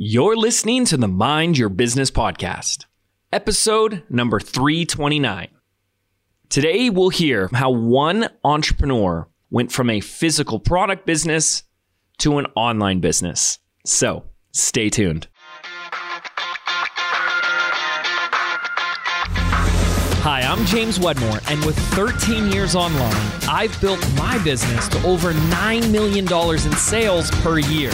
You're listening to the Mind Your Business podcast, episode number 329. Today, we'll hear how one entrepreneur went from a physical product business to an online business. So, stay tuned. Hi, I'm James Wedmore, and with 13 years online, I've built my business to over $9 million in sales per year.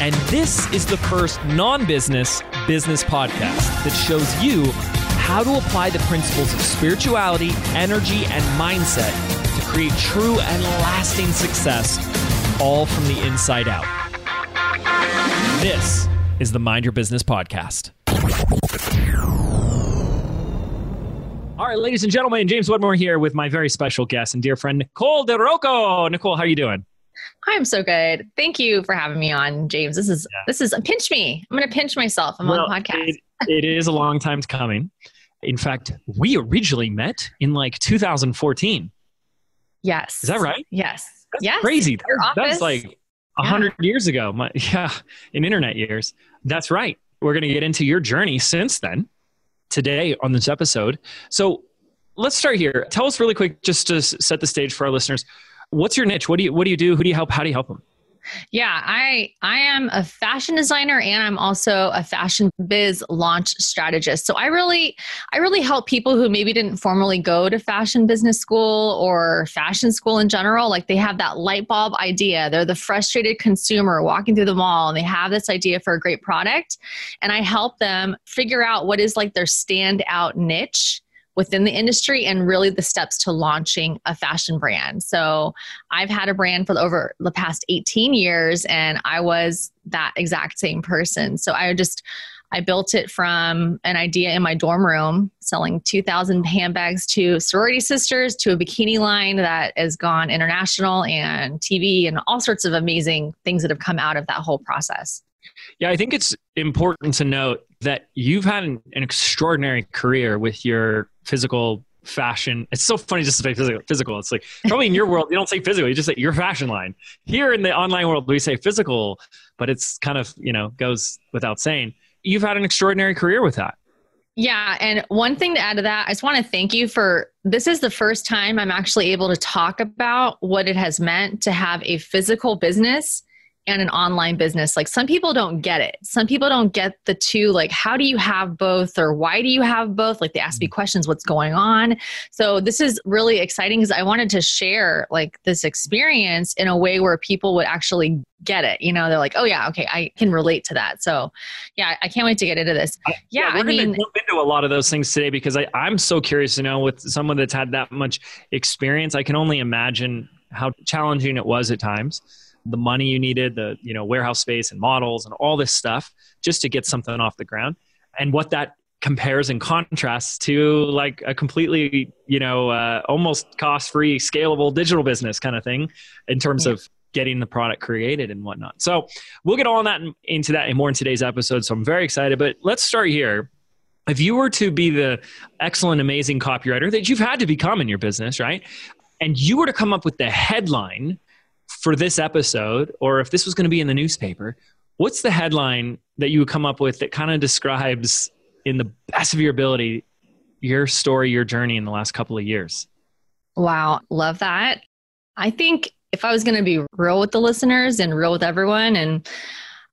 And this is the first non business business podcast that shows you how to apply the principles of spirituality, energy, and mindset to create true and lasting success, all from the inside out. This is the Mind Your Business podcast. All right, ladies and gentlemen, James Wedmore here with my very special guest and dear friend Nicole Di Rocco. Nicole, how are you doing? I'm so good. Thank you for having me on, James. This is yeah. this is a pinch me. I'm going to pinch myself. I'm well, on the podcast. It, it is a long time coming. In fact, we originally met in like 2014. Yes. Is that right? Yes. That's yes. crazy. That's like a hundred yeah. years ago. My, yeah, in internet years. That's right. We're going to get into your journey since then today on this episode. So let's start here. Tell us really quick, just to set the stage for our listeners what's your niche? What do you what do you do? Who do you help? How do you help them? Yeah, I I am a fashion designer and I'm also a fashion biz launch strategist. So I really I really help people who maybe didn't formally go to fashion business school or fashion school in general. Like they have that light bulb idea. They're the frustrated consumer walking through the mall and they have this idea for a great product and I help them figure out what is like their standout niche within the industry and really the steps to launching a fashion brand. So I've had a brand for over the past 18 years and I was that exact same person. So I just I built it from an idea in my dorm room, selling 2,000 handbags to sorority sisters, to a bikini line that has gone international and TV and all sorts of amazing things that have come out of that whole process. Yeah, I think it's important to note that you've had an, an extraordinary career with your physical fashion. It's so funny just to say physical. Physical. It's like probably in your world you don't say physical. You just say your fashion line. Here in the online world we say physical, but it's kind of you know goes without saying. You've had an extraordinary career with that. Yeah, and one thing to add to that, I just want to thank you for this is the first time I'm actually able to talk about what it has meant to have a physical business and an online business like some people don't get it. Some people don't get the two like how do you have both or why do you have both? Like they ask me mm. questions what's going on? So this is really exciting because i wanted to share like this experience in a way where people would actually get it. You know they're like oh yeah okay i can relate to that. So yeah i can't wait to get into this. Yeah, yeah we're I mean, gonna jump into a lot of those things today because I, i'm so curious to know with someone that's had that much experience i can only imagine how challenging it was at times the money you needed, the you know warehouse space and models and all this stuff just to get something off the ground, and what that compares and contrasts to like a completely you know uh, almost cost free scalable digital business kind of thing in terms yeah. of getting the product created and whatnot. So we'll get all that into that and more in today's episode. So I'm very excited. But let's start here. If you were to be the excellent, amazing copywriter that you've had to become in your business, right? And you were to come up with the headline for this episode, or if this was going to be in the newspaper, what's the headline that you would come up with that kind of describes, in the best of your ability, your story, your journey in the last couple of years? Wow, love that. I think if I was going to be real with the listeners and real with everyone, and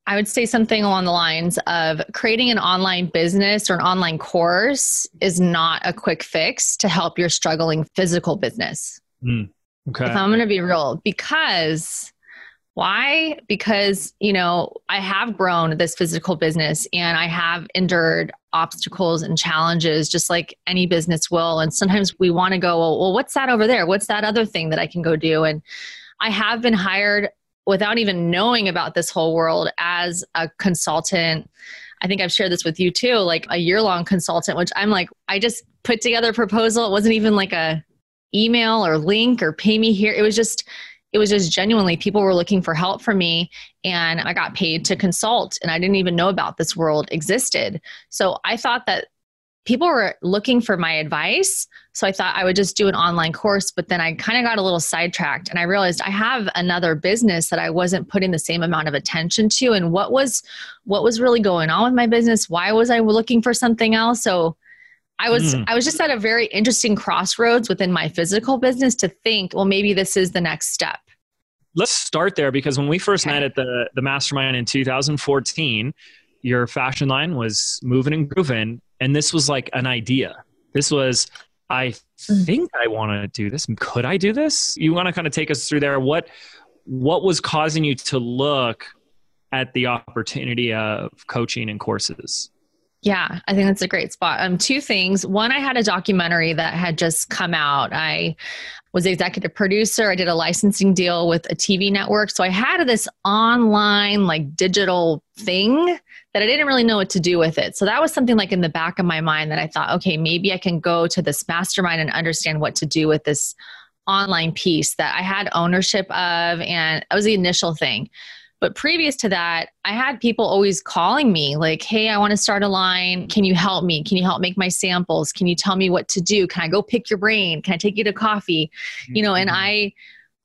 I would say something along the lines of creating an online business or an online course is not a quick fix to help your struggling physical business. Mm. Okay. If I'm going to be real, because why? Because, you know, I have grown this physical business and I have endured obstacles and challenges just like any business will. And sometimes we want to go, well, well, what's that over there? What's that other thing that I can go do? And I have been hired without even knowing about this whole world as a consultant. I think I've shared this with you too, like a year long consultant, which I'm like, I just put together a proposal. It wasn't even like a email or link or pay me here. It was just it was just genuinely people were looking for help from me and I got paid to consult and I didn't even know about this world existed. So I thought that people were looking for my advice. So I thought I would just do an online course, but then I kind of got a little sidetracked and I realized I have another business that I wasn't putting the same amount of attention to and what was what was really going on with my business? Why was I looking for something else? So I was mm. I was just at a very interesting crossroads within my physical business to think, well maybe this is the next step. Let's start there because when we first okay. met at the the mastermind in 2014, your fashion line was moving and grooving and this was like an idea. This was, I mm. think I want to do this. Could I do this? You want to kind of take us through there. What what was causing you to look at the opportunity of coaching and courses? Yeah, I think that's a great spot. Um, two things. One, I had a documentary that had just come out. I was executive producer. I did a licensing deal with a TV network. So I had this online, like digital thing that I didn't really know what to do with it. So that was something like in the back of my mind that I thought, okay, maybe I can go to this mastermind and understand what to do with this online piece that I had ownership of. And it was the initial thing. But previous to that, I had people always calling me like, hey, I want to start a line. Can you help me? Can you help make my samples? Can you tell me what to do? Can I go pick your brain? Can I take you to coffee? You know, and mm-hmm. I,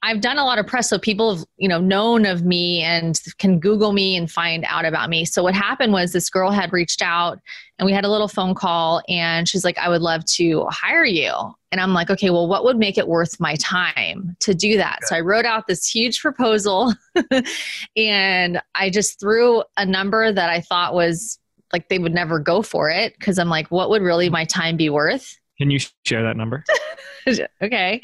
I've done a lot of press, so people have you know known of me and can Google me and find out about me. So what happened was this girl had reached out, and we had a little phone call, and she's like, "I would love to hire you." And I'm like, "Okay, well, what would make it worth my time to do that?" So I wrote out this huge proposal, and I just threw a number that I thought was like they would never go for it because I'm like, "What would really my time be worth?" Can you share that number? okay.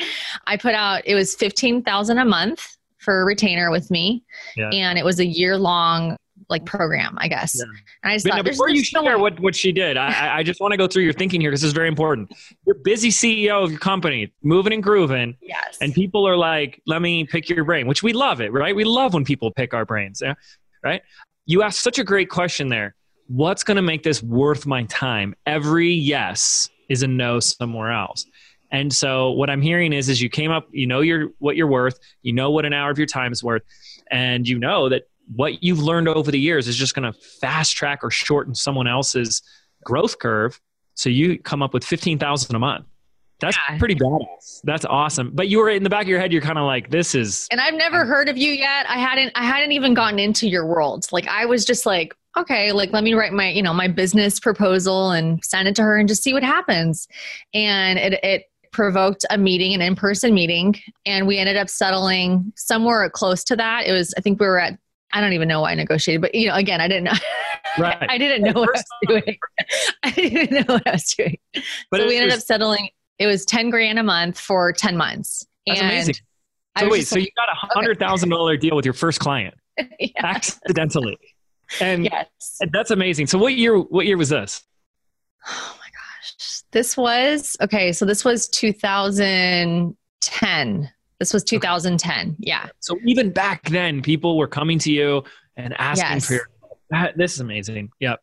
I put out it was 15,000 a month for a retainer with me yeah. and it was a year long like program, I guess. Yeah. And I just but thought, before you share what, what she did, I, I just want to go through your thinking here because this is very important. You're busy CEO of your company, moving and grooving. Yes. And people are like, let me pick your brain, which we love it, right? We love when people pick our brains, right? You asked such a great question there. What's going to make this worth my time? Every yes is a no somewhere else. And so what I'm hearing is, is you came up, you know, your what you're worth, you know what an hour of your time is worth, and you know that what you've learned over the years is just going to fast track or shorten someone else's growth curve. So you come up with fifteen thousand a month. That's yeah. pretty badass. That's awesome. But you were in the back of your head, you're kind of like, this is. And I've never heard of you yet. I hadn't. I hadn't even gotten into your world. Like I was just like, okay, like let me write my, you know, my business proposal and send it to her and just see what happens. And it, it provoked a meeting, an in-person meeting, and we ended up settling somewhere close to that. It was, I think we were at, I don't even know why I negotiated, but you know, again, I didn't know. Right. I didn't know what I was doing. I didn't know what I was doing. But so we ended up settling. It was 10 grand a month for 10 months. That's and amazing. So wait, so like, you got a hundred thousand okay. dollar deal with your first client yeah. accidentally. And yes. that's amazing. So what year what year was this? Oh my gosh. This was okay, so this was 2010. This was 2010. Okay. Yeah. So even back then people were coming to you and asking yes. for your this is amazing. Yep.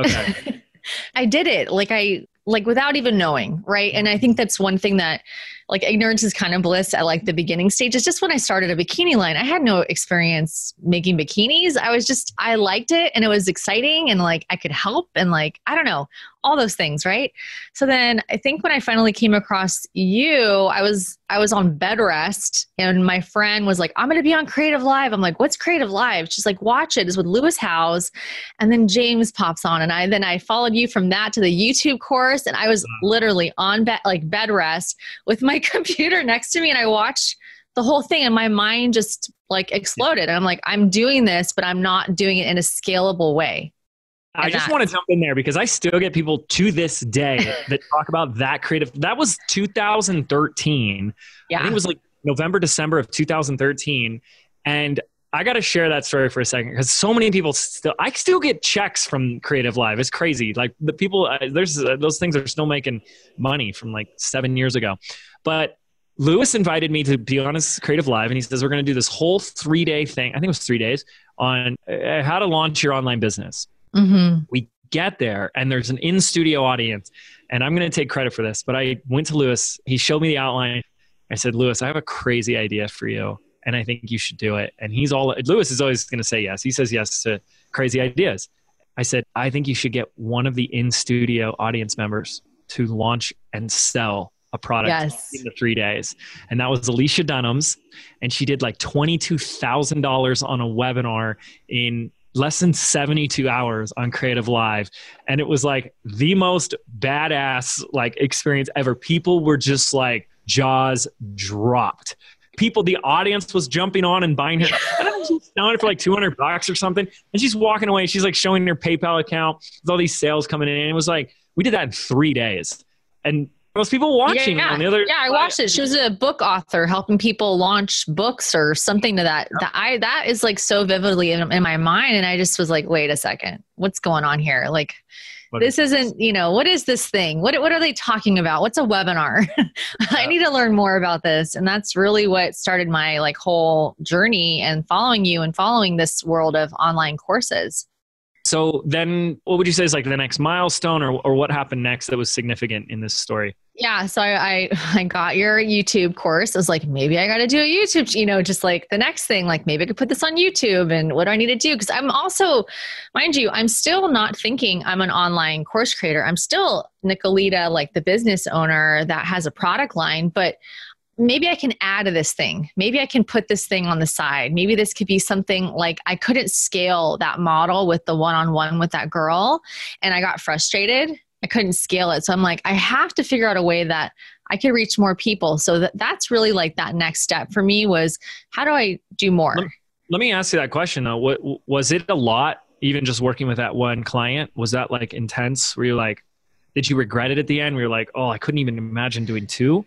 Okay. I did it. Like I like without even knowing, right? And I think that's one thing that like ignorance is kind of bliss at like the beginning stages. Just when I started a bikini line, I had no experience making bikinis. I was just I liked it and it was exciting and like I could help and like I don't know all those things, right? So then I think when I finally came across you, I was I was on bed rest and my friend was like, I'm gonna be on Creative Live. I'm like, what's Creative Live? She's like, watch it. It's with Lewis Howes. And then James pops on and I then I followed you from that to the YouTube course and I was literally on bed like bed rest with my computer next to me and I watched the whole thing and my mind just like exploded. And I'm like, I'm doing this, but I'm not doing it in a scalable way. I just want to jump in there because I still get people to this day that talk about that creative. That was 2013. Yeah. It was like November, December of 2013. And I got to share that story for a second because so many people still, I still get checks from Creative Live. It's crazy. Like the people, uh, there's uh, those things are still making money from like seven years ago. But Lewis invited me to be on his Creative Live, and he says we're going to do this whole three day thing. I think it was three days on uh, how to launch your online business. Mm-hmm. We get there, and there's an in studio audience, and I'm going to take credit for this. But I went to Lewis. He showed me the outline. I said, Lewis, I have a crazy idea for you, and I think you should do it. And he's all Lewis is always going to say yes. He says yes to crazy ideas. I said, I think you should get one of the in studio audience members to launch and sell a product Yes. in the three days. And that was Alicia Dunams. And she did like $22,000 on a webinar in less than 72 hours on Creative Live. And it was like the most badass like experience ever. People were just like jaws dropped. People, the audience was jumping on and buying her. Was selling it for like 200 bucks or something. And she's walking away. She's like showing her PayPal account with all these sales coming in. And it was like, we did that in three days. And most people watching yeah, on the other yeah, I watched it. She was a book author helping people launch books or something to that. That I that is like so vividly in, in my mind, and I just was like, wait a second, what's going on here? Like, What this is isn't you know what is this thing? What what are they talking about? What's a webinar? I need to learn more about this, and that's really what started my like whole journey and following you and following this world of online courses. So then, what would you say is like the next milestone, or or what happened next that was significant in this story? Yeah, so I, I got your YouTube course. I was like, maybe I got to do a YouTube, you know, just like the next thing, like maybe I could put this on YouTube. And what do I need to do? Because I'm also, mind you, I'm still not thinking I'm an online course creator. I'm still Nicolita, like the business owner that has a product line, but maybe I can add to this thing. Maybe I can put this thing on the side. Maybe this could be something like I couldn't scale that model with the one on one with that girl. And I got frustrated. I couldn't scale it. So I'm like, I have to figure out a way that I could reach more people. So that, that's really like that next step for me was how do I do more? Let- Let me ask you that question though. What was it a lot? Even just working with that one client, was that like intense? Were you like, did you regret it at the end? Were you like, oh, I couldn't even imagine doing two?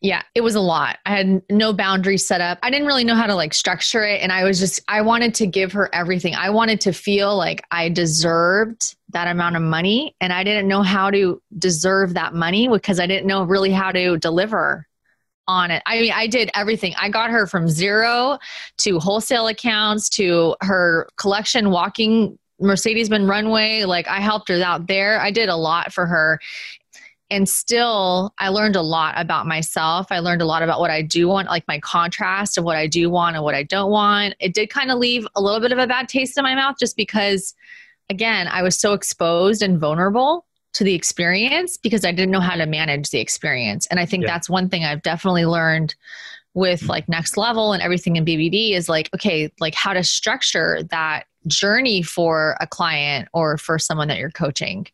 Yeah, it was a lot. I had no boundaries set up. I didn't really know how to like structure it. And I was just, I wanted to give her everything. I wanted to feel like I deserved that amount of money. And I didn't know how to deserve that money because I didn't know really how to deliver on it. I mean, I did everything. I got her from zero to wholesale accounts to her collection walking Mercedes Benz runway. Like I helped her out there. I did a lot for her and still i learned a lot about myself i learned a lot about what i do want like my contrast of what i do want and what i don't want it did kind of leave a little bit of a bad taste in my mouth just because again i was so exposed and vulnerable to the experience because i didn't know how to manage the experience and i think Yeah. that's one thing i've definitely learned with like next level and everything in bbd is like okay like how to structure that journey for a client or for someone that you're coaching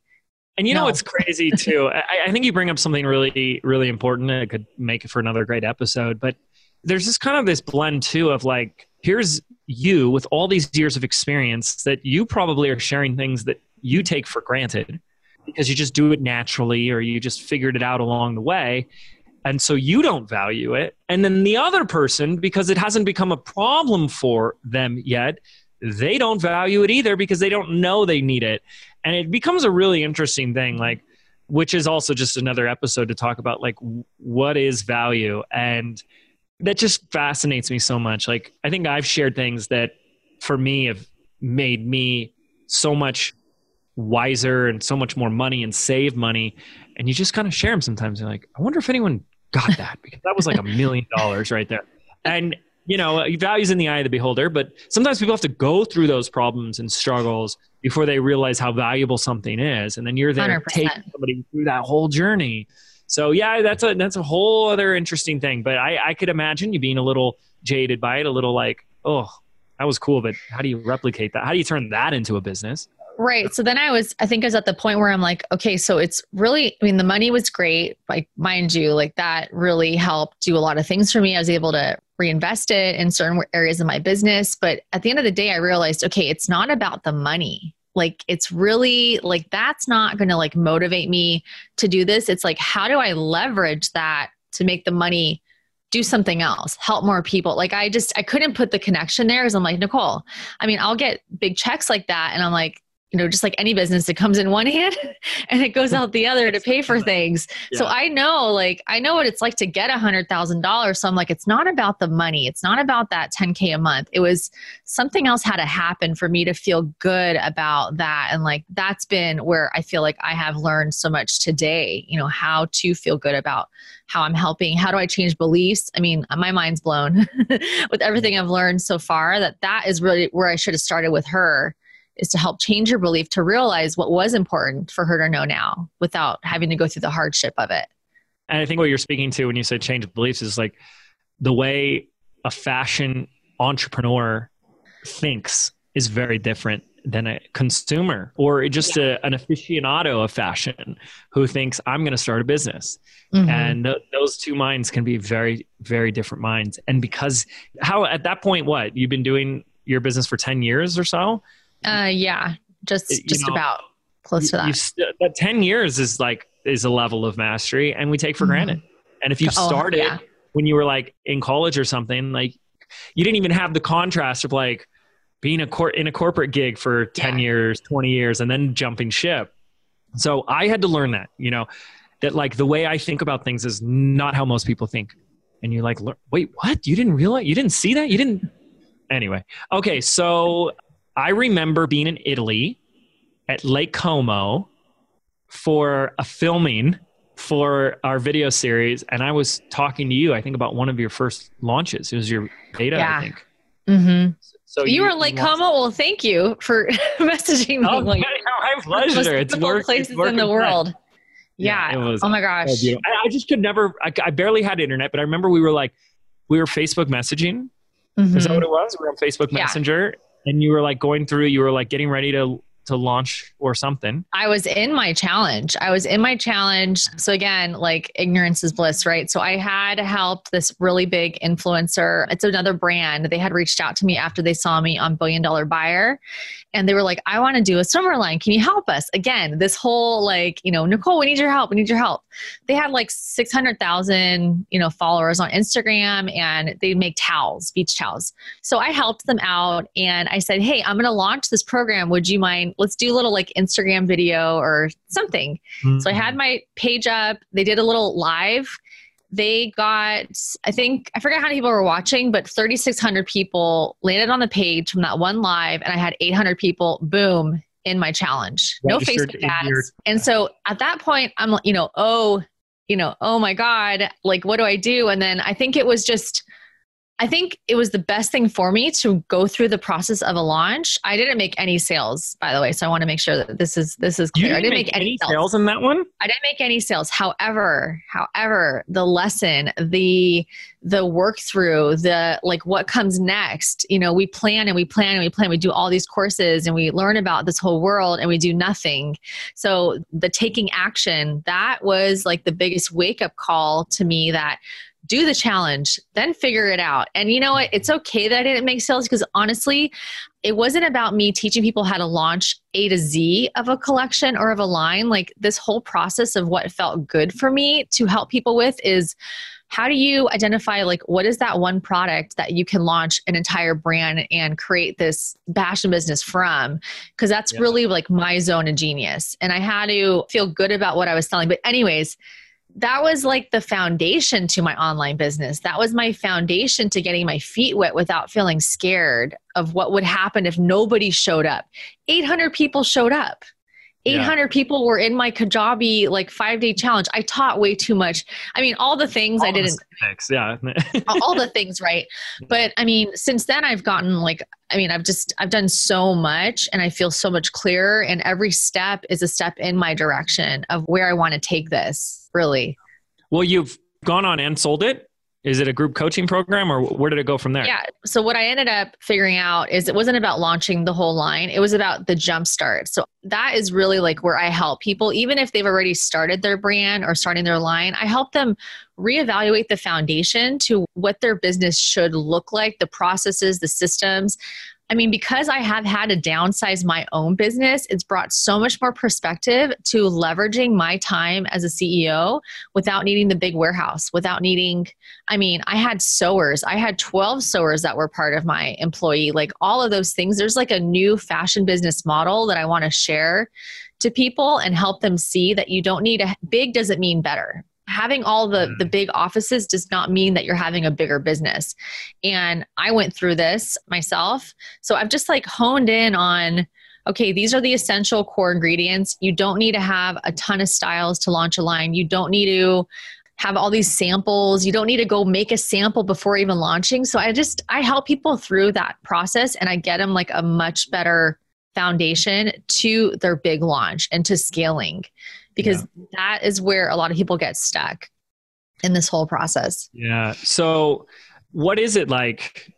And you know No. what's crazy too? I, I think you bring up something really, really important. and It could make it for another great episode. But there's this kind of this blend too of like, here's you with all these years of experience that you probably are sharing things that you take for granted because you just do it naturally or you just figured it out along the way. And so you don't value it. And then the other person, because it hasn't become a problem for them yet, they don't value it either because they don't know they need it and it becomes a really interesting thing like which is also just another episode to talk about like what is value and that just fascinates me so much. Like i think i've shared things that for me have made me so much wiser and so much more money and save money. And you just kind of share them sometimes you're like i wonder if anyone got that because that was like a million dollars right there. And you know uh, values in the eye of the beholder but sometimes people have to go through those problems and struggles before they realize how valuable something is. And then you're there 100%. taking somebody through that whole journey so yeah that's a that's a whole other interesting thing but i i could imagine you being a little jaded by it a little like oh that was cool but how do you replicate that how do you turn that into a business Right. So then I was, I think I was at the point where I'm like, okay, so it's really, I mean, the money was great. Like, mind you, like that really helped do a lot of things for me. I was able to reinvest it in certain areas of my business. But at the end of the day, I realized, okay, it's not about the money. Like, it's really like that's not going to like motivate me to do this. It's like, how do I leverage that to make the money do something else, help more people? Like, I just, I couldn't put the connection there because I'm like, Nicole, I mean, I'll get big checks like that. And I'm like, you know, just like any business, it comes in one hand and it goes out the other to pay for things. So I know, like, I know what it's like to get a hundred thousand dollars. So I'm like, it's not about the money. It's not about that 10K a month. It was something else had to happen for me to feel good about that. And like, that's been where I feel like I have learned so much today, you know, how to feel good about how I'm helping. How do I change beliefs? I mean, my mind's blown with everything I've learned so far that that is really where I should have started with her is to help change your belief to realize what was important for her to know now without having to go through the hardship of it. And I think what you're speaking to when you say change beliefs is like the way a fashion entrepreneur thinks is very different than a consumer or just yeah. a, an aficionado of fashion who thinks I'm going to start a business. Mm-hmm. And th- those two minds can be very, very different minds. And because how at that point, what you've been doing your business for 10 years or so? Uh, yeah, just, just know, about close to that. St- but 10 years is like, is a level of mastery and we take for mm-hmm. granted. And if you oh, started yeah. when you were like in college or something, like you didn't even have the contrast of like, being a cor- in a corporate gig for 10 yeah. years, 20 years, and then jumping ship. So I had to learn that, you know, that like the way I think about things is not how most people think. And you're like, wait, what? You didn't realize? You didn't see that? You didn't? Anyway. Okay. So I remember being in Italy at Lake Como for a filming for our video series. And I was talking to you, I think, about one of your first launches. It was your beta, yeah. I think. Mm-hmm. So you, you were Lake Como. Well, thank you for messaging me. Oh, like, my pleasure. It's work, places it's in the world. Yeah. yeah was, oh my gosh. I, I, just could never. I, I, barely had internet, but I remember we were like, we were Facebook messaging. Mm-hmm. Is that mm-hmm. what it was? We were on Facebook Messenger, yeah. And you were like going through. You were like getting ready to to launch or something. I was in my challenge. I was in my challenge. So again, like ignorance is bliss, right? So I had helped this really big influencer. It's another brand. They had reached out to me after they saw me on Billion Dollar Buyer and they were like, I want to do a swimmer line. Can you help us? Again, this whole like, you know, Nicole, we need your help. We need your help. They had like 600,000, you know, followers on Instagram and they make towels, beach towels. So I helped them out and I said, Hey, I'm going to launch this program. Would you mind? Let's do a little like Instagram video or something. Mm-hmm. So I had my page up. They did a little live they got i think i forget how many people were watching but 3600 people landed on the page from that one live and i had 800 people boom in my challenge. No facebook ads. Your- and so at that point i'm like, you know oh you know oh my god like what do i do? And then i think it was just I think it was the best thing for me to go through the process of a launch. I didn't make any sales, by the way, so I want to make sure that this is this is clear. Didn't I didn't make, make any sales. sales in that one. I didn't make any sales. However, however, the lesson, the the work through, the like what comes next. You know, we plan and we plan and we plan. We do all these courses and we learn about this whole world and we do nothing. So the taking action that was like the biggest wake up call to me that do the challenge, then figure it out. And you know what? It's okay that I didn't make sales because honestly, it wasn't about me teaching people how to launch A to Z of a collection or of a line. Like this whole process of what felt good for me to help people with is how do you identify like what is that one product that you can launch an entire brand and create this fashion business from because that's really like my zone of genius and i had to feel good about what i was selling but anyways that was like the foundation to my online business. That was my foundation to getting my feet wet without feeling scared of what would happen if nobody showed up. 800 people showed up. 800 yeah. people were in my Kajabi like five day challenge. I taught way too much. I mean, all the things all I didn't. Things, yeah. all the things, right? But I mean, since then I've gotten like, I mean, I've just, I've done so much and I feel so much clearer. And every step is a step in my direction of where I want to take this, really. Well, you've gone on and sold it is it a group coaching program or where did it go from there? Yeah. So what I ended up figuring out is it wasn't about launching the whole line. It was about the jump start. So that is really like where I help people, even if they've already started their brand or starting their line, I help them reevaluate the foundation to what their business should look like, the processes, the systems. I mean, because I have had to downsize my own business, it's brought so much more perspective to leveraging my time as a CEO without needing the big warehouse, without needing, I mean, I had sewers. I had 12 sewers that were part of my employee, like all of those things. There's like a new fashion business model that I want to share to people and help them see that you don't need a big doesn't mean better having all the the mm. big offices does not mean that you're having a bigger business. And i went through this myself. So i've just like honed in on okay these are the essential core ingredients. You don't need to have a ton of styles to launch a line. You don't need to have all these samples. You don't need to go make a sample before even launching. So i just i help people through that process and i get them like a much better foundation to their big launch and to scaling because yeah. that is where a lot of people get stuck in this whole process. Yeah. So, what is it like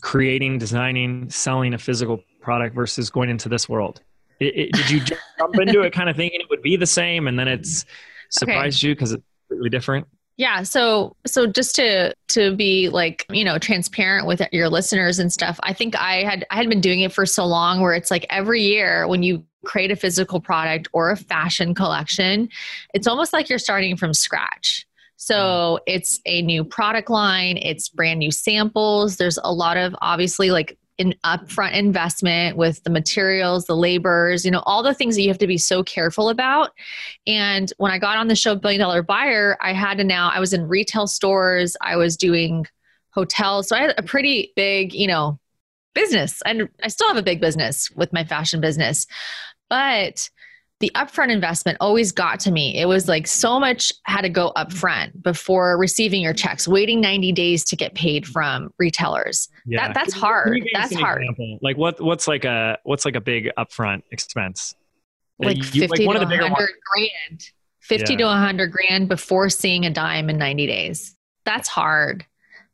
creating, designing, selling a physical product versus going into this world? It, it, did you jump into it kind of thinking it would be the same and then it's surprised okay. you because it's completely different? Yeah, so so just to to be like, you know, transparent with your listeners and stuff. I think I had I had been doing it for so long where it's like every year when you create a physical product or a fashion collection, it's almost like you're starting from scratch. So mm. it's a new product line, it's brand new samples. There's a lot of obviously like an upfront investment with the materials, the labors, you know, all the things that you have to be so careful about. And when I got on the show Billion Dollar Buyer, I had to now, I was in retail stores, I was doing hotels. So I had a pretty big, you know, business. And I still have a big business with my fashion business. But the upfront investment always got to me. It was like so much had to go upfront before receiving your checks, waiting 90 days to get paid from retailers. Yeah. That, that's hard. That's hard. Example? Like what what's like a what's like a big upfront expense? Like you, 50 like to 100 grand. 50 yeah. to 100 grand before seeing a dime in 90 days. That's hard.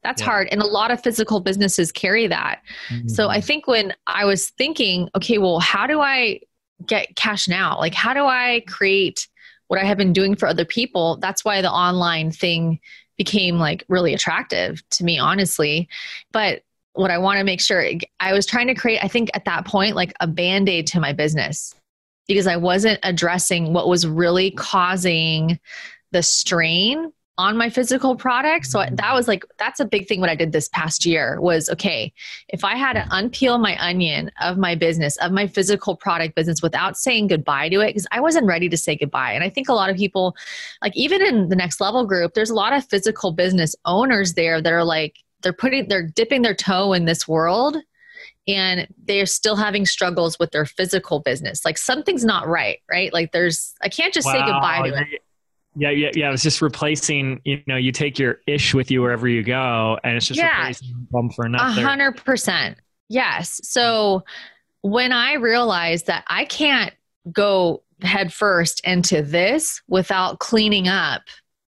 That's yeah. hard. And a lot of physical businesses carry that. Mm-hmm. So I think when I was thinking, okay, well, how do I get cash now? Like, how do I create what I have been doing for other people? That's why the online thing became like really attractive to me, honestly. But what I want to make sure I was trying to create, I think at that point, like a band aid to my business because I wasn't addressing what was really causing the strain on my physical product. So mm-hmm. that was like that's a big thing what I did this past year was okay, if I had to unpeel my onion of my business, of my physical product business without saying goodbye to it because I wasn't ready to say goodbye. And I think a lot of people like even in the next level group, there's a lot of physical business owners there that are like they're putting they're dipping their toe in this world and they're still having struggles with their physical business. Like something's not right, right? Like there's I can't just wow. say goodbye to it. Yeah, yeah, yeah. It's just replacing. You know, you take your ish with you wherever you go, and it's just yeah, replacing one for another. A hundred percent. Yes. So when I realized that I can't go head first into this without cleaning up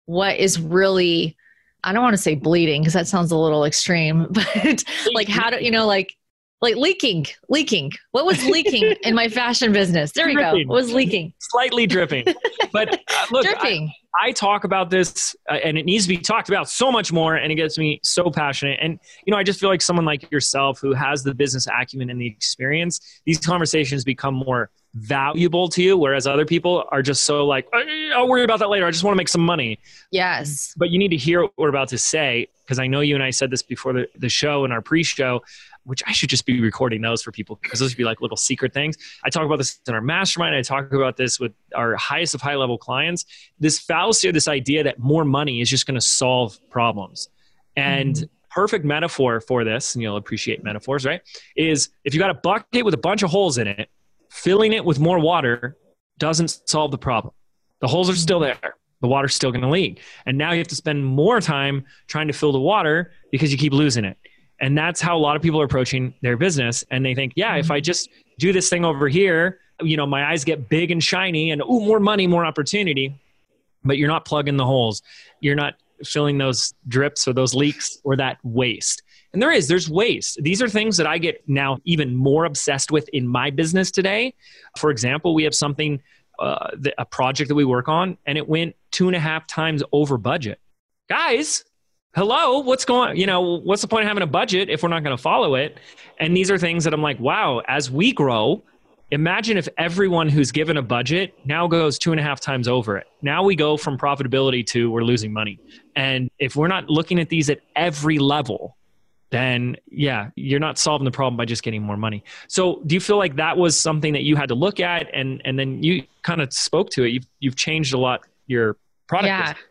what is really I don't want to say bleeding because that sounds a little extreme, but like how do you know like like leaking, leaking. What was leaking in my fashion business? There dripping. go. What was leaking? Slightly dripping. But uh, look, dripping. I, talk about this uh, and it needs to be talked about so much more and it gets me so passionate. And, you know, I just feel like someone like yourself who has the business acumen and the experience, these conversations become more valuable to you, whereas other people are just so like, I'll worry about that later. I just want to make some money. Yes. But you need to hear what we're about to say because I know you and I said this before the, the show and our pre show which I should just be recording those for people because those would be like little secret things. I talk about this in our mastermind. I talk about this with our highest of high level clients. This fallacy or this idea that more money is just going to solve problems. And mm-hmm. perfect metaphor for this, and you'll appreciate metaphors, right? Is if you got a bucket with a bunch of holes in it, filling it with more water doesn't solve the problem. The holes are still there. The water's still going to leak. And now you have to spend more time trying to fill the water because you keep losing it. And that's how a lot of people are approaching their business. And they think, yeah, if I just do this thing over here, you know, my eyes get big and shiny and, oh, more money, more opportunity. But you're not plugging the holes. You're not filling those drips or those leaks or that waste. And there is, there's waste. These are things that I get now even more obsessed with in my business today. For example, we have something, uh, a project that we work on, and it went two and a half times over budget. Guys, hello what's going you know what's the point of having a budget if we're not going to follow it? And these are things that i'm like wow as we grow imagine if everyone who's given a budget now goes two and a half times over it. Now we go from profitability to we're losing money. And if we're not looking at these at every level then yeah you're not solving the problem by just getting more money. So do you feel like that was something that you had to look at and and then you kind of spoke to it? You've, you've changed a lot your product yeah. business.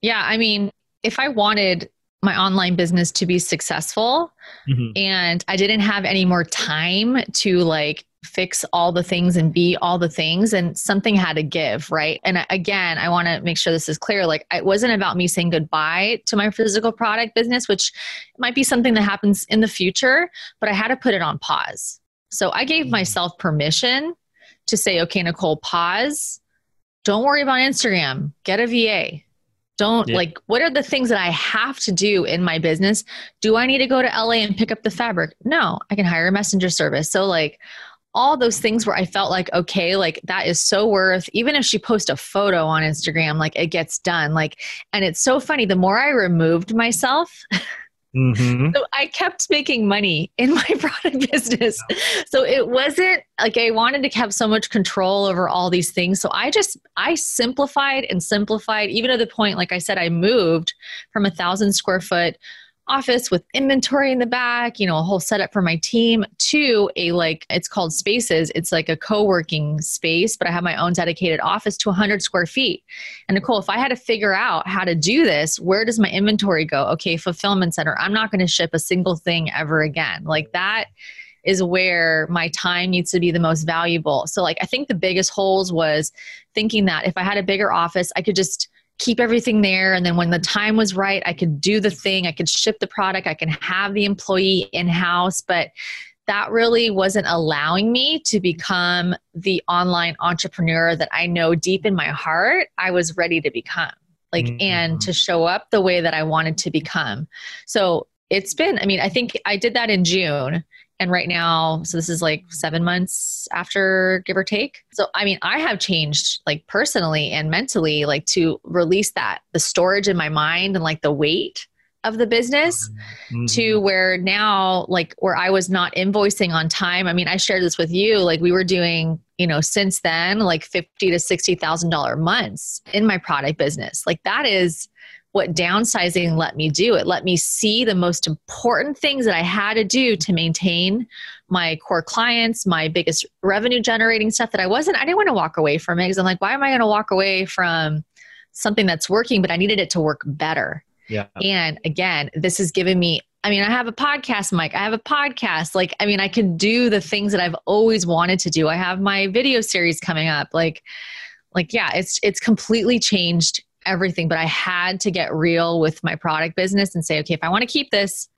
yeah i mean if I wanted my online business to be successful mm-hmm. and I didn't have any more time to like fix all the things and be all the things and something had to give right and again i want to make sure this is clear like it wasn't about me saying goodbye to my physical product business which might be something that happens in the future but i had to put it on pause So I gave myself permission to say, okay, Nicole, pause. Don't worry about Instagram. Get a VA. Don't yeah. like, what are the things that I have to do in my business? Do I need to go to LA and pick up the fabric? No, I can hire a messenger service. So, like, all those things where I felt like, okay, like that is so worth, even if she posts a photo on Instagram, like it gets done. Like, and it's so funny. The more I removed myself, Mm-hmm. So I kept making money in my product business. So it wasn't like I wanted to have so much control over all these things. So I just I simplified and simplified, even to the point, like I said, I moved from a thousand square foot office with inventory in the back, you know, a whole setup for my team to a like it's called spaces. It's like a co-working space, but I have my own dedicated office to 100 square feet. And Nicole, if I had to figure out how to do this, where does my inventory go? Okay, fulfillment center. I'm not going to ship a single thing ever again. Like that is where my time needs to be the most valuable. So like I think the biggest holes was thinking that if I had a bigger office, I could just keep everything there. And then when the time was right i could do the thing. I could ship the product. I can have the employee in house but that really wasn't allowing me to become the online entrepreneur that i know deep in my heart i was ready to become like mm-hmm. and to show up the way that i wanted to become. So it's been i mean i think i did that in june and right now so this is like seven months after give or take. So i mean i have changed like personally and mentally like to release that the storage in my mind and like the weight of the business mm-hmm. to where now like where i was not invoicing on time. I mean i shared this with you like we were doing you know since then like 50 to 60 thousand dollar months in my product business. Like that is what downsizing let me do. It let me see the most important things that I had to do to maintain my core clients, my biggest revenue generating stuff that I wasn't, I didn't want to walk away from it because I'm like, why am I going to walk away from something that's working, but I needed it to work better. Yeah. And again, this has given me I mean, I have a podcast, Mike. I have a podcast. Like, I mean, I can do the things that I've always wanted to do. I have my video series coming up. Like, like, yeah, it's it's completely changed everything, but I had to get real with my product business and say, okay, if I want to keep this,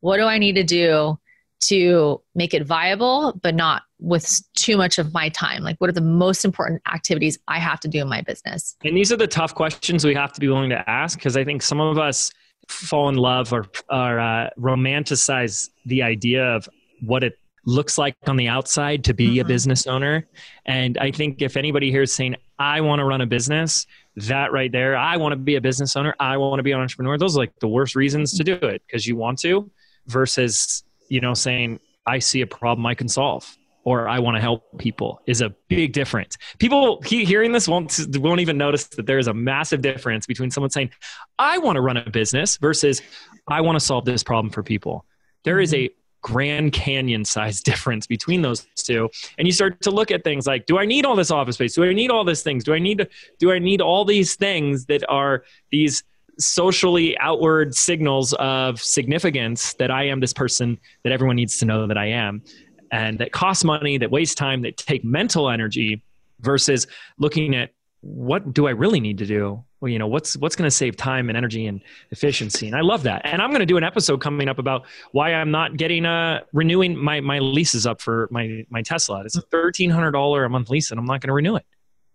what do I need to do to make it viable, but not with too much of my time? Like, what are the most important activities I have to do in my business? And these are the tough questions we have to be willing to ask because I think some of us fall in love or, or uh, romanticize the idea of what it looks like on the outside to be mm-hmm. a business owner. And I think if anybody here is saying, I want to run a business, that right there, I want to be a business owner, I want to be an entrepreneur, those are like the worst reasons to do it because you want to versus, you know, saying, I see a problem I can solve or I want to help people is a big difference. People hearing this won't won't even notice that there is a massive difference between someone saying, "I want to run a business" versus "I want to solve this problem for people." There is a Grand Canyon size difference between those two. And you start to look at things like, do I need all this office space? Do I need all these things? Do I need to, do I need all these things that are these socially outward signals of significance that I am this person that everyone needs to know that I am and that cost money, that waste time, that take mental energy versus looking at what do I really need to do? Well, you know, what's what's going to save time and energy and efficiency? And I love that. And I'm going to do an episode coming up about why I'm not getting uh renewing my my leases up for my my Tesla. It's a thirteen hundred dollar a month lease, and I'm not going to renew it.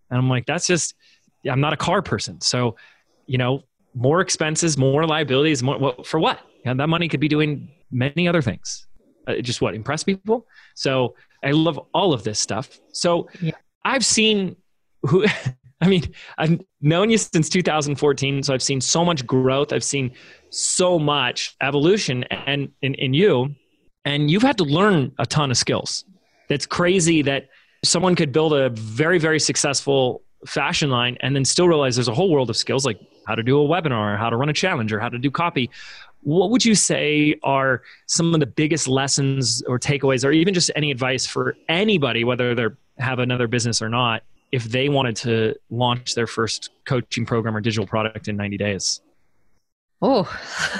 And I'm like, that's just I'm not a car person, so you know, more expenses, more liabilities, more well, for what? And that money could be doing many other things. Uh, just what impress people. So I love all of this stuff. So yeah. I've seen who I mean, I've known you since 2014, so I've seen so much growth. I've seen so much evolution and in, in you, and you've had to learn a ton of skills. It's crazy that someone could build a very, very successful fashion line and then still realize there's a whole world of skills like how to do a webinar, how to run a challenge, or how to do copy. What would you say are some of the biggest lessons or takeaways, or even just any advice for anybody, whether they have another business or not, if they wanted to launch their first coaching program or digital product in 90 days? Oh,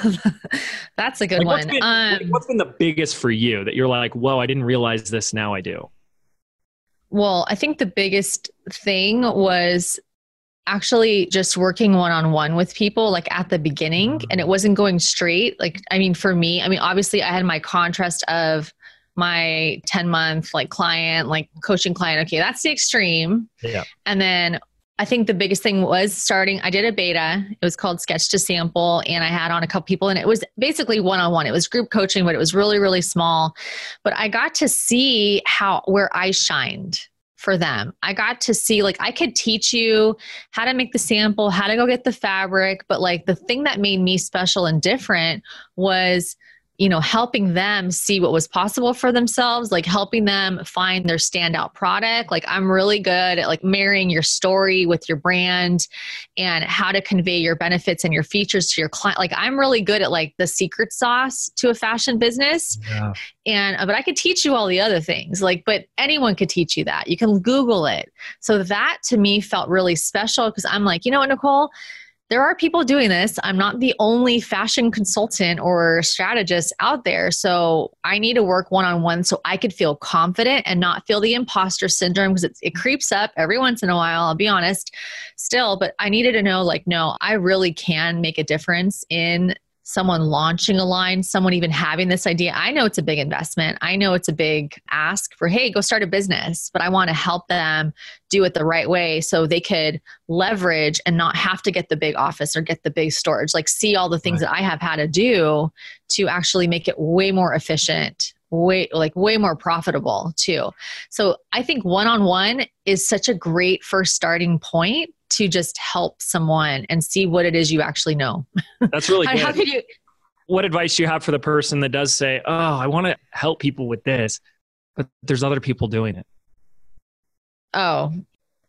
that's a good like one. What's been, um, what's been the biggest for you that you're like, whoa, I didn't realize this. Now I do. Well, I think the biggest thing was actually just working one on one with people like at the beginning and it wasn't going straight. Like, I mean, for me, I mean, obviously I had my contrast of my 10 month like client, like coaching client. Okay, that's the extreme. Yeah. And then I think the biggest thing was starting. I did a beta. It was called Sketch to Sample, and I had on a couple people, and it was basically one on one. It was group coaching, but it was really, really small. But I got to see how where I shined for them. I got to see, like, I could teach you how to make the sample, how to go get the fabric, but like the thing that made me special and different was you know helping them see what was possible for themselves like helping them find their standout product. Like i'm really good at like marrying your story with your brand and how to convey your benefits and your features to your client. Like i'm really good at like the secret sauce to a fashion business. Yeah. and uh, but i could teach you all the other things. Like but anyone could teach you that. You can google it. So that to me felt really special because i'm like you know what nicole there are people doing this. I'm not the only fashion consultant or strategist out there. So I need to work one on one so I could feel confident and not feel the imposter syndrome because it, it creeps up every once in a while. I'll be honest still, but I needed to know like, no, I really can make a difference in someone launching a line, someone even having this idea. I know it's a big investment. I know it's a big ask for, hey, go start a business, but I want to help them do it the right way so they could leverage and not have to get the big office or get the big storage. Like, see all the things right. that I have had to do to actually make it way more efficient way like way more profitable too. So I think one on one is such a great first starting point to just help someone and see what it is you actually know. That's really good. How could you? What advice do you have for the person that does say, "Oh, I want to help people with this," but there's other people doing it? Oh,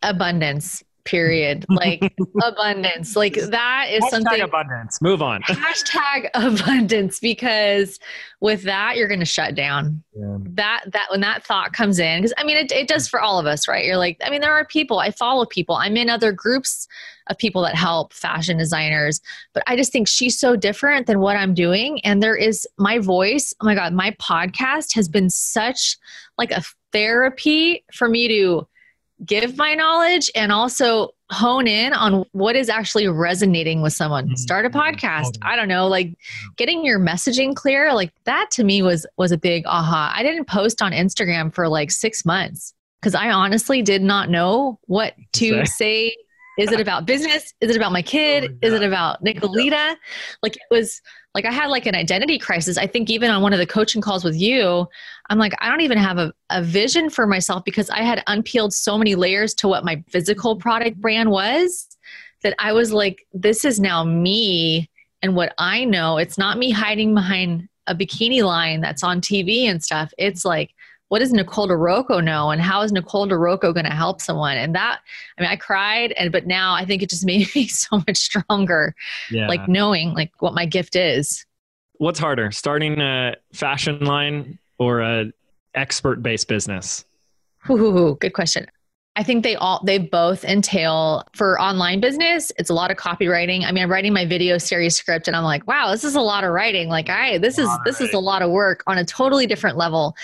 abundance period like abundance like that is hashtag something abundance. Move on. Hashtag abundance because with that you're going to shut down. Yeah. that that when that thought comes in because i mean it, it does for all of us right? You're like i mean there are people i follow people. I'm in other groups of people that help fashion designers but i just think she's so different than what i'm doing and there is my voice oh my god my podcast has been such like a therapy for me to give my knowledge and also hone in on what is actually resonating with someone. Mm-hmm. start a podcast. I don't know like getting your messaging clear like that to me was was a big aha. I didn't post on instagram for like six months because i honestly did not know what to say? is it about business? Is it about my kid? Oh, is it about nicolita? Like it was like I had like an identity crisis. I think even on one of the coaching calls with you, I'm like, I don't even have a, a vision for myself because I had unpeeled so many layers to what my physical product brand was that I was like, this is now me and what I know. It's not me hiding behind a bikini line that's on TV and stuff. It's like, what does Nicole Di Rocco know and how is Nicole Di Rocco going to help someone? And that, I mean, I cried and, but now I think it just made me so much stronger. Yeah. Like knowing like what my gift is. What's harder, starting a fashion line or a expert based business? Ooh, good question. I think they all they both entail for online business. It's a lot of copywriting. I mean, I'm writing my video series script, and I'm like, wow, this is a lot of writing. Like, I this is this is a lot of work on a totally different level.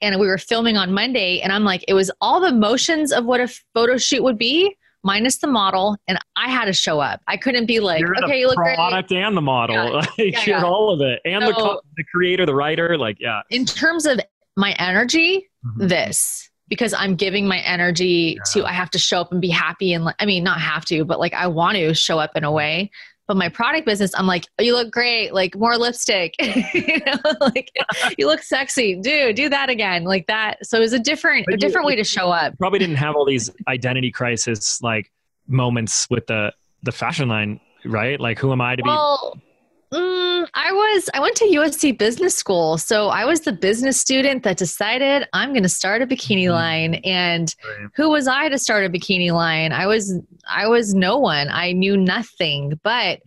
And we were filming on Monday, and I'm like, it was all the motions of what a photo shoot would be, minus the model, and I had to show up. I couldn't be like, you're okay, you look great. Product and the model, yeah. like, yeah, yeah. all of it, and so, the the creator, the writer, like, yeah. In terms of my energy, mm-hmm. this because I'm giving my energy yeah. to I have to show up and be happy and I mean not have to but like I want to show up in a way. But my product business I'm like oh, you look great. Like more lipstick. You know like you look sexy. Dude do that again. Like that so it's a different but a different you, way to show up. probably didn't have all these identity crisis like moments with the the fashion line right? Like who am I to well, be Mm, I was I went to USC Business School, so I was the business student that decided I'm going to start a bikini mm-hmm. line. And who was I to start a bikini line? I was I was no one. I knew nothing. But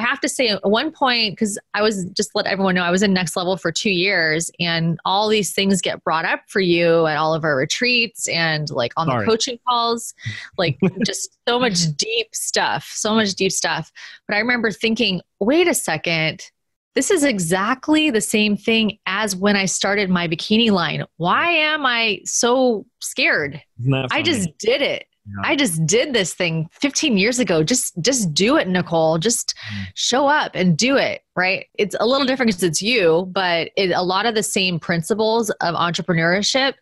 I have to say, at one point, because I was just let everyone know I was in Next Level for two years, and all these things get brought up for you at all of our retreats and like on Sorry. the coaching calls, like just so much deep stuff, so much deep stuff. But I remember thinking, wait a second. This is exactly the same thing as when I started my bikini line. Why am I so scared? I just did it. I just did this thing 15 years ago. Just just do it, Nicole. Just mm. show up and do it, right? It's a little different because it's you, but it, a lot of the same principles of entrepreneurship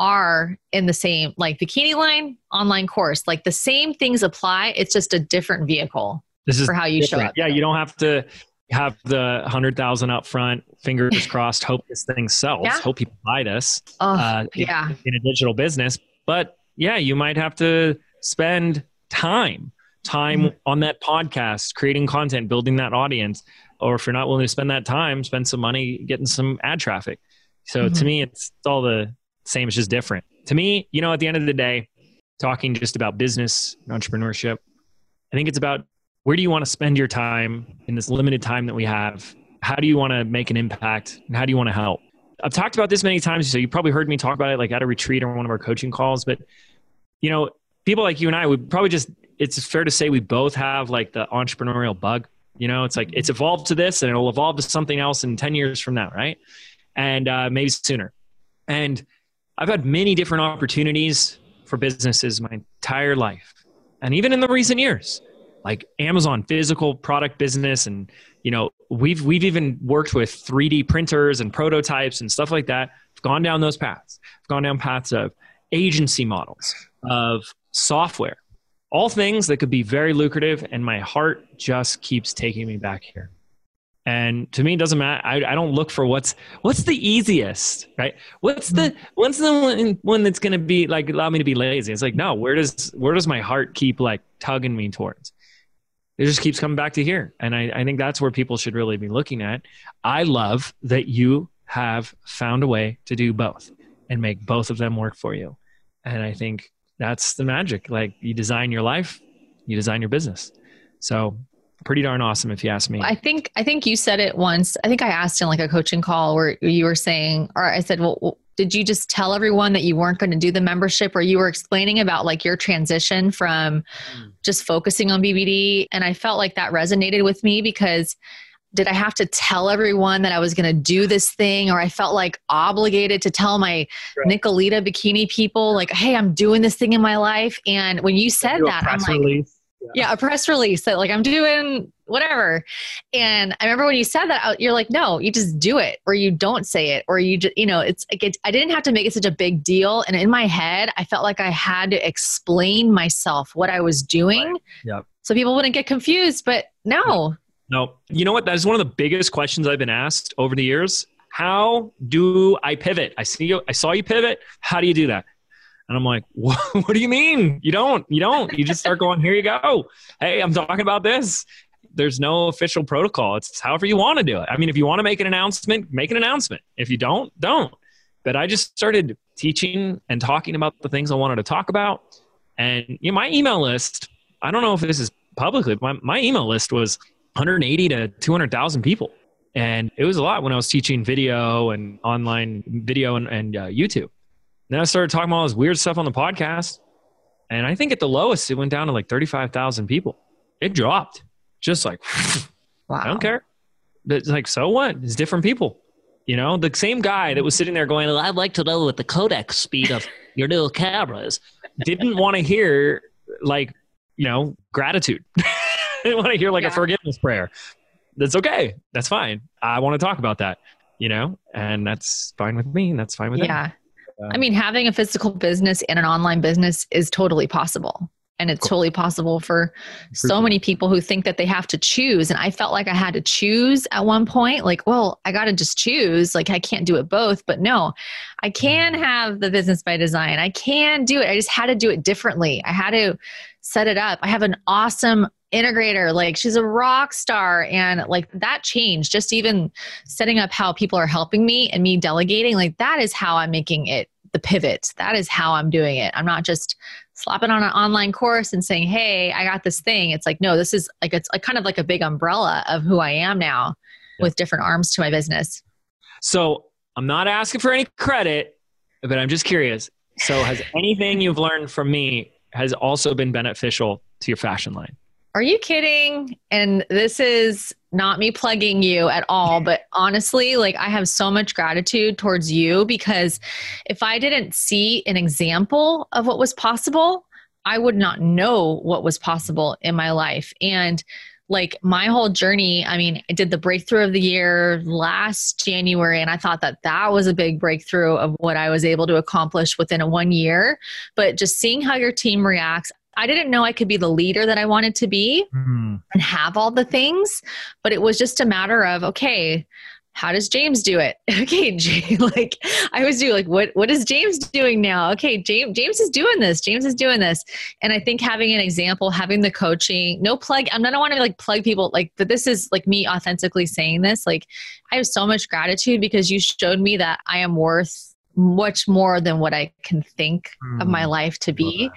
are in the same like bikini line online course. Like the same things apply. It's just a different vehicle this is for how you different. show up. Yeah, you don't have to have the hundred thousand up front, fingers crossed, hope this thing sells, yeah. hope people buy this. Oh, uh, yeah. In, in a digital business. But yeah, you might have to spend time, time mm-hmm. on that podcast, creating content, building that audience. Or if you're not willing to spend that time, spend some money getting some ad traffic. So mm-hmm. to me, it's all the same. It's just different. To me, you know, at the end of the day, talking just about business and entrepreneurship, I think it's about where do you want to spend your time in this limited time that we have? How do you want to make an impact? And how do you want to help? I've talked about this many times, so you probably heard me talk about it like at a retreat or one of our coaching calls. But you know, people like you and I would probably just it's fair to say we both have like the entrepreneurial bug. You know, it's like it's evolved to this and it'll evolve to something else in 10 years from now, right? And uh, maybe sooner. And I've had many different opportunities for businesses my entire life. And even in the recent years, like Amazon physical product business and you know, we've we've even worked with 3D printers and prototypes and stuff like that. I've gone down those paths. I've gone down paths of agency models, of software, all things that could be very lucrative. And my heart just keeps taking me back here. And to me, it doesn't matter. I, I don't look for what's what's the easiest, right? What's the mm-hmm. what's the one, one that's going to be like allow me to be lazy? It's like no. Where does where does my heart keep like tugging me towards? It just keeps coming back to here, and I, I think that's where people should really be looking at. I love that you have found a way to do both and make both of them work for you. And I think that's the magic. Like you design your life, you design your business. So pretty darn awesome if you ask me. I think I think you said it once. I think I asked in like a coaching call where you were saying or I said, "Well, did you just tell everyone that you weren't going to do the membership or you were explaining about like your transition from mm. just focusing on BBD?" And I felt like that resonated with me because did I have to tell everyone that I was going to do this thing or I felt like obligated to tell my right. Nicolita bikini people like, "Hey, I'm doing this thing in my life." And when you said that, I'm like release. Yeah. yeah. a press release that like I'm doing whatever. And I remember when you said that, you're like, no, you just do it, or you don't say it, or you just, you know, it's like it, I didn't have to make it such a big deal. And in my head, I felt like I had to explain myself what I was doing, right. yep. so people wouldn't get confused. But no, no, you know what? That is one of the biggest questions I've been asked over the years. How do I pivot? I see you. I saw you pivot. How do you do that? And I'm like, what, what do you mean? You don't. You don't. You just start going. Here you go. Hey, I'm talking about this. There's no official protocol. It's however you want to do it. I mean, if you want to make an announcement, make an announcement. If you don't, don't. But I just started teaching and talking about the things I wanted to talk about. And you know, my email list. I don't know if this is publicly. My my email list was 180 to 200,000 people. And it was a lot when I was teaching video and online video and, and uh, YouTube. Then I started talking about all this weird stuff on the podcast. And I think at the lowest, it went down to like 35,000 people. It dropped just like, wow. I don't care. It's like, so what? It's different people. You know, the same guy that was sitting there going, I'd like to know what the codec speed of your little cameras didn't want to hear like, you know, gratitude. want to hear like yeah. a forgiveness prayer. That's okay. That's fine. I want to talk about that, you know, and that's fine with me. And that's fine with it. yeah. I mean, having a physical business and an online business is totally possible. And it's cool. totally possible for so many people who think that they have to choose. And I felt like I had to choose at one point, like, well, I got to just choose. Like, I can't do it both. But no, I can mm. have the business by design. I can do it. I just had to do it differently. I had to set it up. I have an awesome integrator like she's a rock star. And like that changed just even setting up how people are helping me and me delegating. Like that is how i'm making it the pivot. That is how i'm doing it. I'm not just slapping on an online course and saying hey i got this thing. It's like no this is like it's like kind of like a big umbrella of who i am now yeah. with different arms to my business. So i'm not asking for any credit but i'm just curious. So has anything you've learned from me has also been beneficial to your fashion line are you kidding? And this is not me plugging you at all, but honestly, like I have so much gratitude towards you because if I didn't see an example of what was possible, I would not know what was possible in my life. And like my whole journey, I mean, I did the breakthrough of the year last January, and I thought that that was a big breakthrough of what I was able to accomplish within a one year. But just seeing how your team reacts, I didn't know I could be the leader that I wanted to be mm-hmm. and have all the things, but it was just a matter of, okay, how does James do it? Okay, James, like I was doing like what what is James doing now? Okay, James James is doing this. James is doing this. And I think having an example, having the coaching, no plug, I'm not want to like plug people like but this is like me authentically saying this. Like I have so much gratitude because you showed me that I am worth much more than what I can think mm, of my hmm. life to be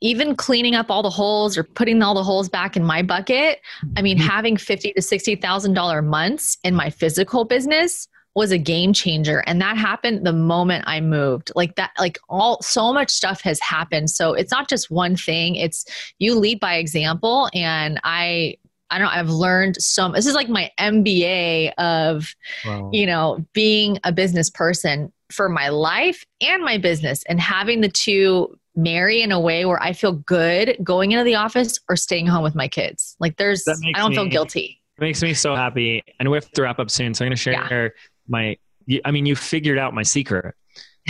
even cleaning up all the holes or putting all the holes back in my bucket i mean mm-hmm. having 50 to 60 thousand dollar months in my physical business was a game changer. And that happened the moment i moved. Like that like all so much stuff has happened. So it's not just one thing. It's you lead by example. And i I don't I've learned so this is like my MBA of wow. you know being a business person for my life and my business and having the two marry in a way where I feel good going into the office or staying home with my kids. Like there's, I don't me, feel guilty. It makes me so happy. And we have to wrap up soon. So I'm going to share yeah. my, I mean, you figured out my secret,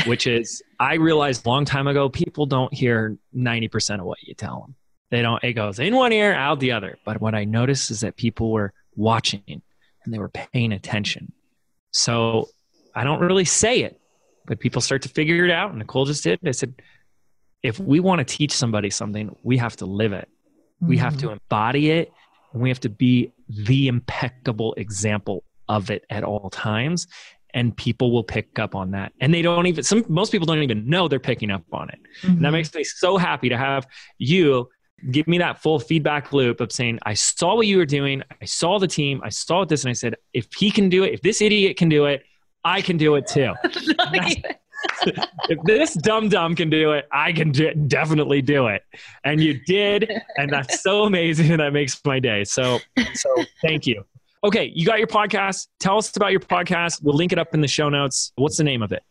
which is I realized a long time ago, people don't hear 90% of what you tell them. They don't, it goes in one ear, out the other. But what I noticed is that people were watching and they were paying attention. So I don't really say it, but people start to figure it out. And Nicole just did. I said, if we want to teach somebody something, we have to live it. Mm-hmm. We have to mm-hmm. embody it and we have to be the impeccable example of it at all times and people will pick up on that and they don't even some most people don't even know they're picking up on it mm-hmm. and that mm-hmm. makes me so happy to have you give me that full feedback loop of saying i saw what you were doing i saw the team i saw this and i said if he can do it if this idiot can do it i can do it too if this dumb dumb can do it, I can definitely do it. And you did, and that's so amazing, and that makes my day. So, so thank you. Okay, you got your podcast. Tell us about your podcast. We'll link it up in the show notes. What's the name of it?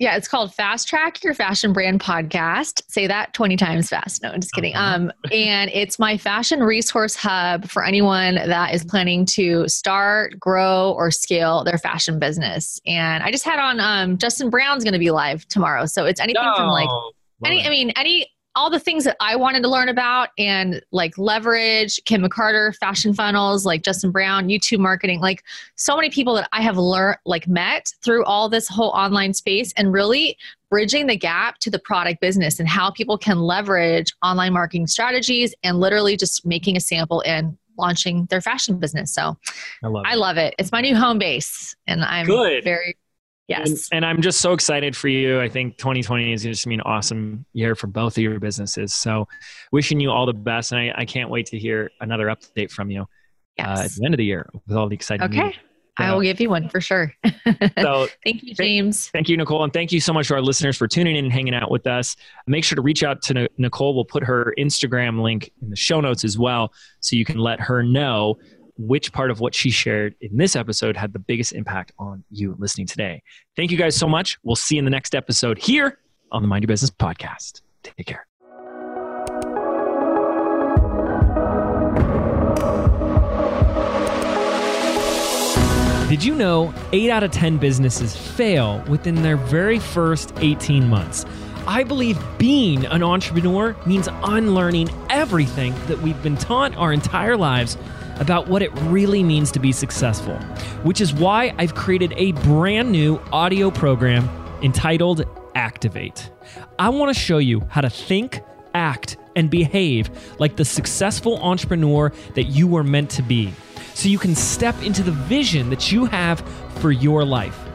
Yeah, it's called Fast Track Your Fashion Brand Podcast. Say that 20 times fast. No, I'm just kidding. Uh-huh. Um, and it's my fashion resource hub for anyone that is planning to start, grow, or scale their fashion business. And I just had on um, Justin Brown's going to be live tomorrow. So it's anything no. from like, any, I mean, any all the things that I wanted to learn about and like leverage, Kim McCarter, fashion funnels, like Justin Brown, YouTube marketing, like so many people that I have learned, like met through all this whole online space and really bridging the gap to the product business and how people can leverage online marketing strategies and literally just making a sample and launching their fashion business. So I love, I love it. It's my new home base and I'm Good. very Yes. And, and, I'm just so excited for you. I think 2020 is going to just be an awesome year for both of your businesses. So wishing you all the best. And I, I can't wait to hear another update from you yes. uh, at the end of the year with all the exciting Okay. News. I will give you one for sure. so thank you, James. Thank you, Nicole. And thank you so much to our listeners for tuning in and hanging out with us. Make sure to reach out to Nicole. We'll put her Instagram link in the show notes as well. So you can let her know which part of what she shared in this episode had the biggest impact on you listening today. Thank you guys so much. We'll see you in the next episode here on the Mind Your Business podcast. Take care. Did you know 8 out of 10 businesses fail within their very first 18 months? I believe being an entrepreneur means unlearning everything that we've been taught our entire lives about what it really means to be successful, which is why I've created a brand new audio program entitled Activate. I want to show you how to think, act, and behave like the successful entrepreneur that you were meant to be so you can step into the vision that you have for your life